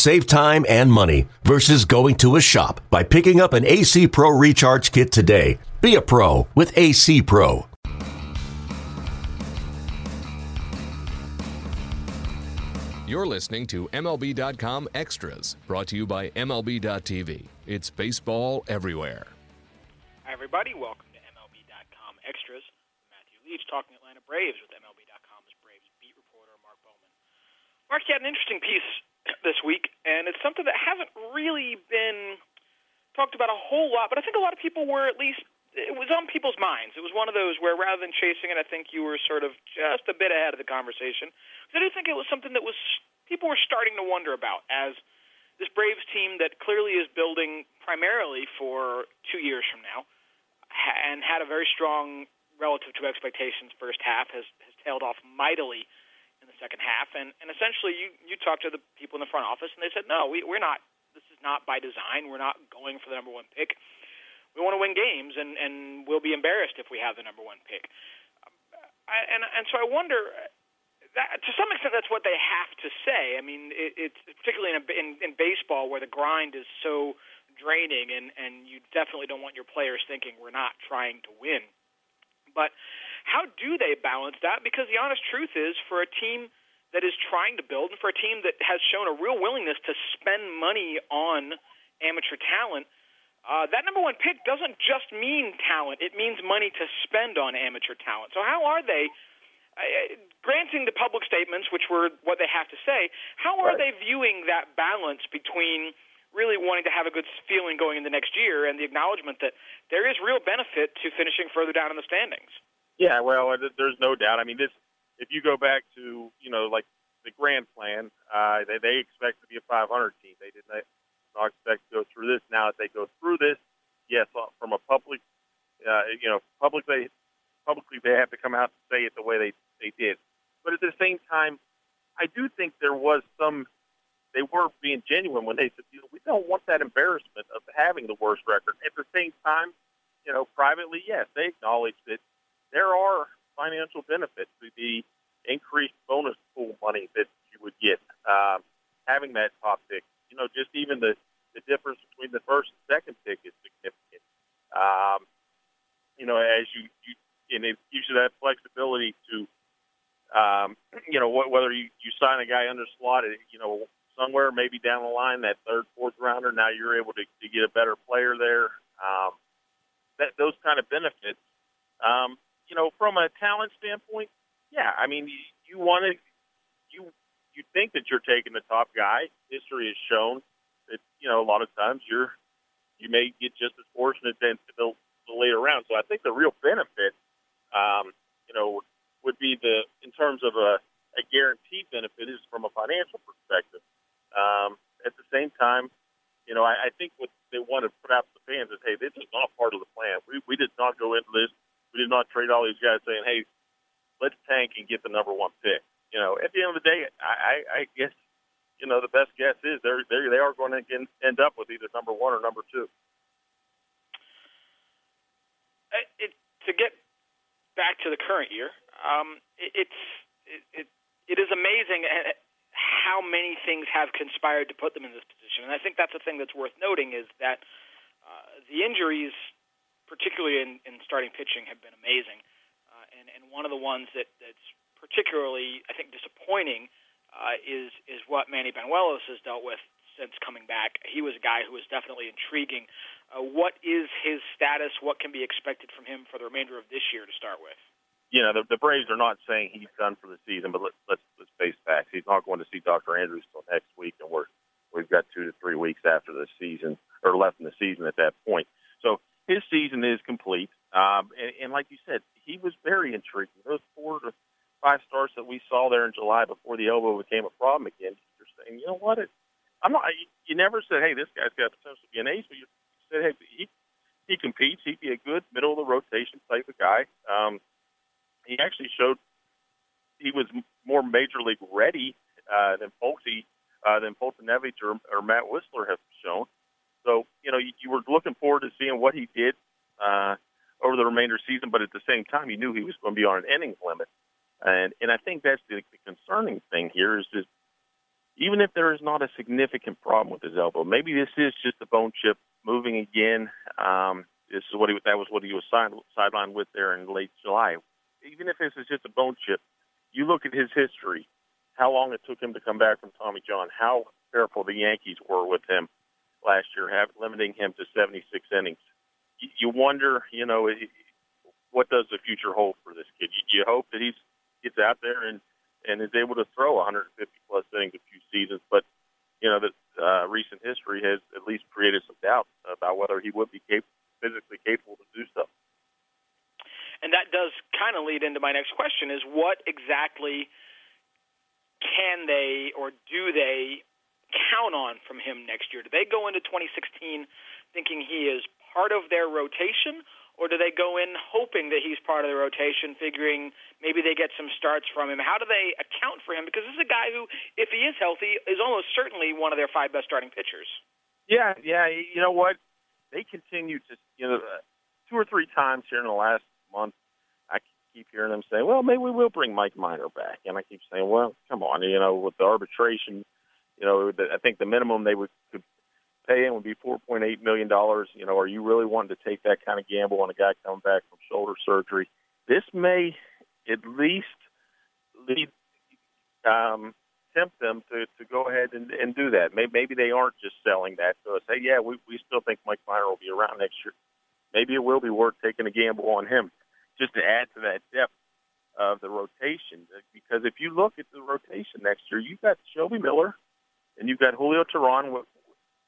Save time and money versus going to a shop by picking up an AC Pro Recharge Kit today. Be a pro with AC Pro. You're listening to MLB.com Extras, brought to you by MLB.tv. It's baseball everywhere. Hi, everybody. Welcome to MLB.com Extras. Matthew Leach talking Atlanta Braves with MLB.com's Braves beat reporter Mark Bowman. Mark, you had an interesting piece this week, and it's something that hasn't really been talked about a whole lot, but I think a lot of people were at least it was on people's minds. It was one of those where rather than chasing it, I think you were sort of just a bit ahead of the conversation. I do think it was something that was people were starting to wonder about as this Braves team that clearly is building primarily for two years from now, and had a very strong relative to expectations first half has has tailed off mightily in the second half, and and essentially you you to the people in the front office and they said no, we we're not. This is not by design. We're not going for the number one pick we want to win games, and and we'll be embarrassed if we have the number one pick. I, and and so I wonder. That, to some extent, that's what they have to say. I mean, it, it's particularly in, a, in in baseball where the grind is so draining, and and you definitely don't want your players thinking we're not trying to win. But how do they balance that? Because the honest truth is, for a team that is trying to build, and for a team that has shown a real willingness to spend money on amateur talent, uh, that number one pick doesn't just mean talent; it means money to spend on amateur talent. So how are they? Uh, granting the public statements, which were what they have to say, how are right. they viewing that balance between really wanting to have a good feeling going into next year and the acknowledgement that there is real benefit to finishing further down in the standings? Yeah, well, there's no doubt. I mean, this if you go back to you know like the grand plan, uh, they they expect to be a 500 team. They did not I expect to go through this. Now, if they go through this, yes, uh, from a public, uh, you know, publicly, publicly they have to come out and say it the way they they did. But at the same time, I do think there was some. They were being genuine when they said, you know, we don't want that embarrassment of having the worst record. At the same time, you know, privately, yes, they acknowledge that there are financial benefits to the increased bonus pool money that you would get um, having that top pick you know, just even the, the difference between the first and second pick is significant. Um, you know, as you, you and it gives you that flexibility to, um, you know, wh- whether you, you sign a guy under slotted, you know, somewhere maybe down the line, that third, fourth rounder, now you're able to, to get a better player there. Um, that those kind of benefits. Um, you know, from a talent standpoint, yeah, I mean, you, you want to you you think that you're taking the top guy. History has shown that you know a lot of times you're you may get just as fortunate than the, the later round. So I think the real benefit, um, you know, would be the in terms of a, a guaranteed benefit is from a financial perspective. Um, at the same time, you know, I, I think what they want to put out to the fans is, hey, this is not part of the plan. We we did not go into this. We did not trade all these guys saying, hey, let's tank and get the number one pick you know, at the end of the day, I, I guess you know the best guess is they're, they they are going to end up with either number one or number two. Uh, it, to get back to the current year, um, it, it's it, it it is amazing how many things have conspired to put them in this position, and I think that's the thing that's worth noting is that uh, the injuries, particularly in, in starting pitching, have been amazing, uh, and and one of the ones that that's particularly, I think, disappointing uh, is is what Manny Banuelos has dealt with since coming back. He was a guy who was definitely intriguing. Uh, what is his status? What can be expected from him for the remainder of this year to start with? You know, the, the Braves are not saying he's done for the season, but let, let's let's face facts. He's not going to see Dr. Andrews until next week, and we're we've got two to three weeks after the season or left in the season at that point. So his season is complete. Um, and, and like you said, he was very intriguing. Those four to five starts that we saw there in July before the elbow became a problem again, you're saying, you know what? It, I'm not. You, never said, hey, this guy's got potential to be an ace, but you said, hey, he he competes. He'd be a good middle of the rotation type of guy. Um, he actually showed he was more major league ready uh, than Folksy, uh, than Foltynewicz or, or Matt Wisler have shown. So you know you, you were looking forward to seeing what he did uh, over the remainder of the season, but at the same time you knew he was going to be on an innings limit. And and I think that's the, the concerning thing here is just even if there is not a significant problem with his elbow, maybe this is just a bone chip moving again. Um, this is what he that was what he was side, sidelined with there in late July. Even if this is just a bone chip, you look at his history, how long it took him to come back from Tommy John, how careful the Yankees were with him last year, have, limiting him to 76 innings. You, you wonder, you know, what does the future hold for this kid? You, you hope that he's gets out there and and is able to throw 150 plus innings a few seasons. But you know, the uh, recent history has at least created some doubt about whether he would be cap- physically capable to do so. And that does kind of lead into my next question: is what exactly can they or do they count on him next year? Do they go into 2016 thinking he is part of their rotation? or do they go in hoping that he's part of the rotation, figuring maybe they get some starts from him? How do they account for him? Because this is a guy who, if he is healthy, is almost certainly one of their five best starting pitchers. Yeah, yeah. You know what? They continue to, you know, uh, two or three times here in the last month, I keep hearing them say, "Well, maybe we will bring Mike Minor back," and I keep saying, "Well, come on, you know, with the arbitration." You know, I think the minimum they would could paying would be $4.8 million. You know, are you really wanting to take that kind of gamble on a guy coming back from shoulder surgery? This may at least lead, um, tempt them to, to go ahead and, and do that. Maybe, maybe they aren't just selling that to us. Hey, yeah, we, we still think Mike Minor will be around next year. Maybe it will be worth taking a gamble on him just to add to that depth of the rotation. Because if you look at the rotation next year, you've got Shelby Miller and you've got Julio Teheran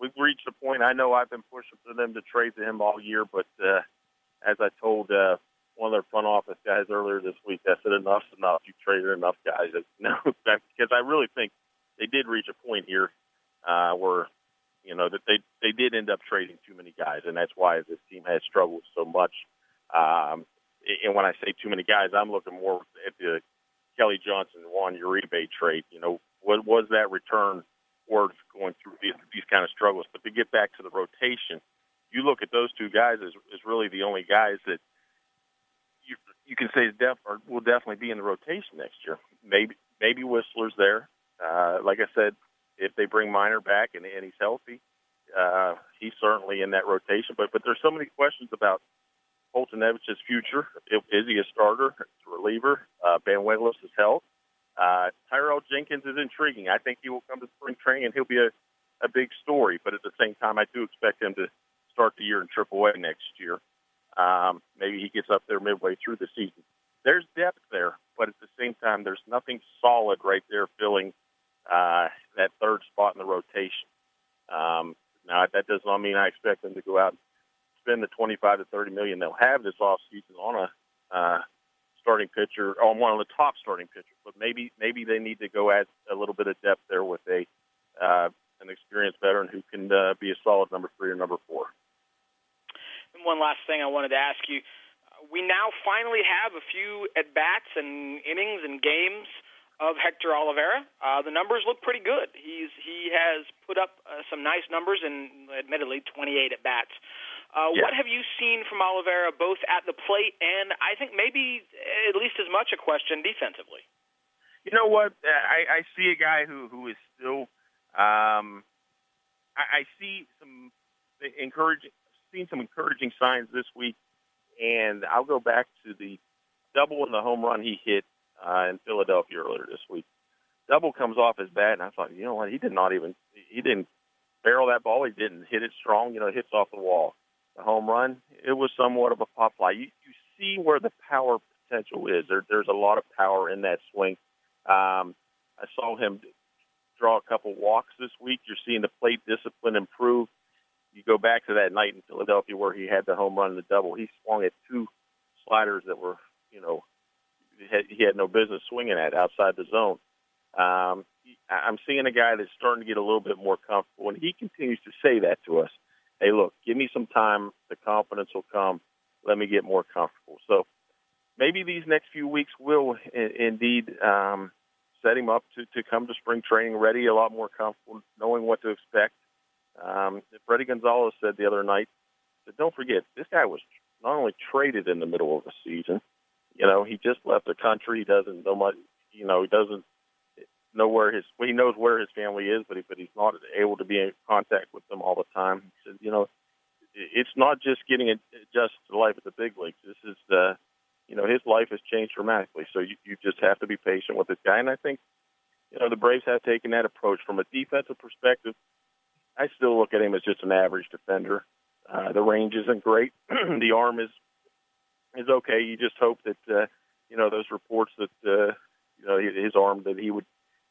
we've reached a point. I know I've been pushing for them to trade to him all year, but uh, as I told uh, one of their front office guys earlier this week, I said enough's enough. You traded enough guys. No, because I really think they did reach a point here uh, where you know that they they did end up trading too many guys, and that's why this team has struggled so much. Um, and when I say too many guys, I'm looking more at the Kelly Johnson Juan Uribe trade. You know, what was that return? Worth going through these, these kind of struggles. But to get back to the rotation, you look at those two guys as, as really the only guys that you you can say def, or will definitely be in the rotation next year. Maybe maybe Wisler's there. Uh, like I said, if they bring Minor back and, and he's healthy, uh, he's certainly in that rotation. But but there's so many questions about Foltynewicz's future. Is he a starter, a reliever? Uh, Banuelos' health. Uh, Tyrell Jenkins is intriguing. I think he will come to spring training and he'll be a, a big story. But at the same time, I do expect him to start the year in AAA next year. Um, maybe he gets up there midway through the season. There's depth there, but at the same time, there's nothing solid right there filling uh, that third spot in the rotation. Um, now, that does not mean I expect them to go out and spend the 25 to 30 million they'll have this off season on a uh, starting pitcher on one of the top starting pitchers. But maybe maybe they need to go add a little bit of depth there with a uh, an experienced veteran who can uh, be a solid number three or number four. And one last thing I wanted to ask you: we now finally have a few at bats and innings and games of Hector Olivera. Uh, the numbers look pretty good. He's he has put up uh, some nice numbers and admittedly 28 at bats. Uh. What have you seen from Olivera, both at the plate and I think maybe at least as much a question defensively? You know what? I, I see a guy who who is still. Um, I, I see some encouraging, seen some encouraging signs this week, and I'll go back to the double and the home run he hit uh, in Philadelphia earlier this week. Double comes off his bat, and I thought, you know what? He did not even he didn't barrel that ball. He didn't hit it strong. You know, it hits off the wall the home run, it was somewhat of a pop fly. You, you see where the power potential is. There, there's a lot of power in that swing. Um, I saw him draw a couple walks this week. You're seeing the plate discipline improve. You go back to that night in Philadelphia where he had the home run and the double. He swung at two sliders that were, you know, he had, no business swinging at outside the zone. Um, I'm seeing a guy that's starting to get a little bit more comfortable, and he continues to say that to us hey, look, give me some time. The confidence will come. Let me get more comfortable. So maybe these next few weeks will in, indeed um, set him up to, to come to spring training ready, a lot more comfortable, knowing what to expect. Um, Fredi Gonzalez said the other night that don't forget, this guy was not only traded in the middle of the season, you know, he just left the country. He doesn't know much, you know, he doesn't know where his, well, he knows where his family is, but he, but he's not able to be in contact with them all the time. He said, you know, it's not just getting adjusted to life at the big leagues. This is, uh, you know, his life has changed dramatically. So you, you just have to be patient with this guy. And I think, you know, the Braves have taken that approach from a defensive perspective. I still look at him as just an average defender. Uh, the range isn't great. the arm is is okay. You just hope that uh, you know those reports that uh, you know his arm that he would.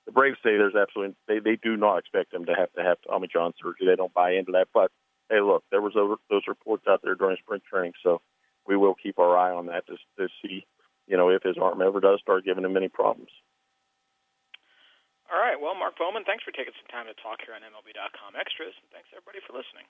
The Braves say there's absolutely they they do not expect him to have to have Tommy John surgery. They don't buy into that. But hey, look, there was over, those reports out there during spring training, so we will keep our eye on that to, to see you know if his arm ever does start giving him any problems. All right. Well, Mark Bowman, thanks for taking some time to talk here on MLB.com Extras, and thanks everybody for listening.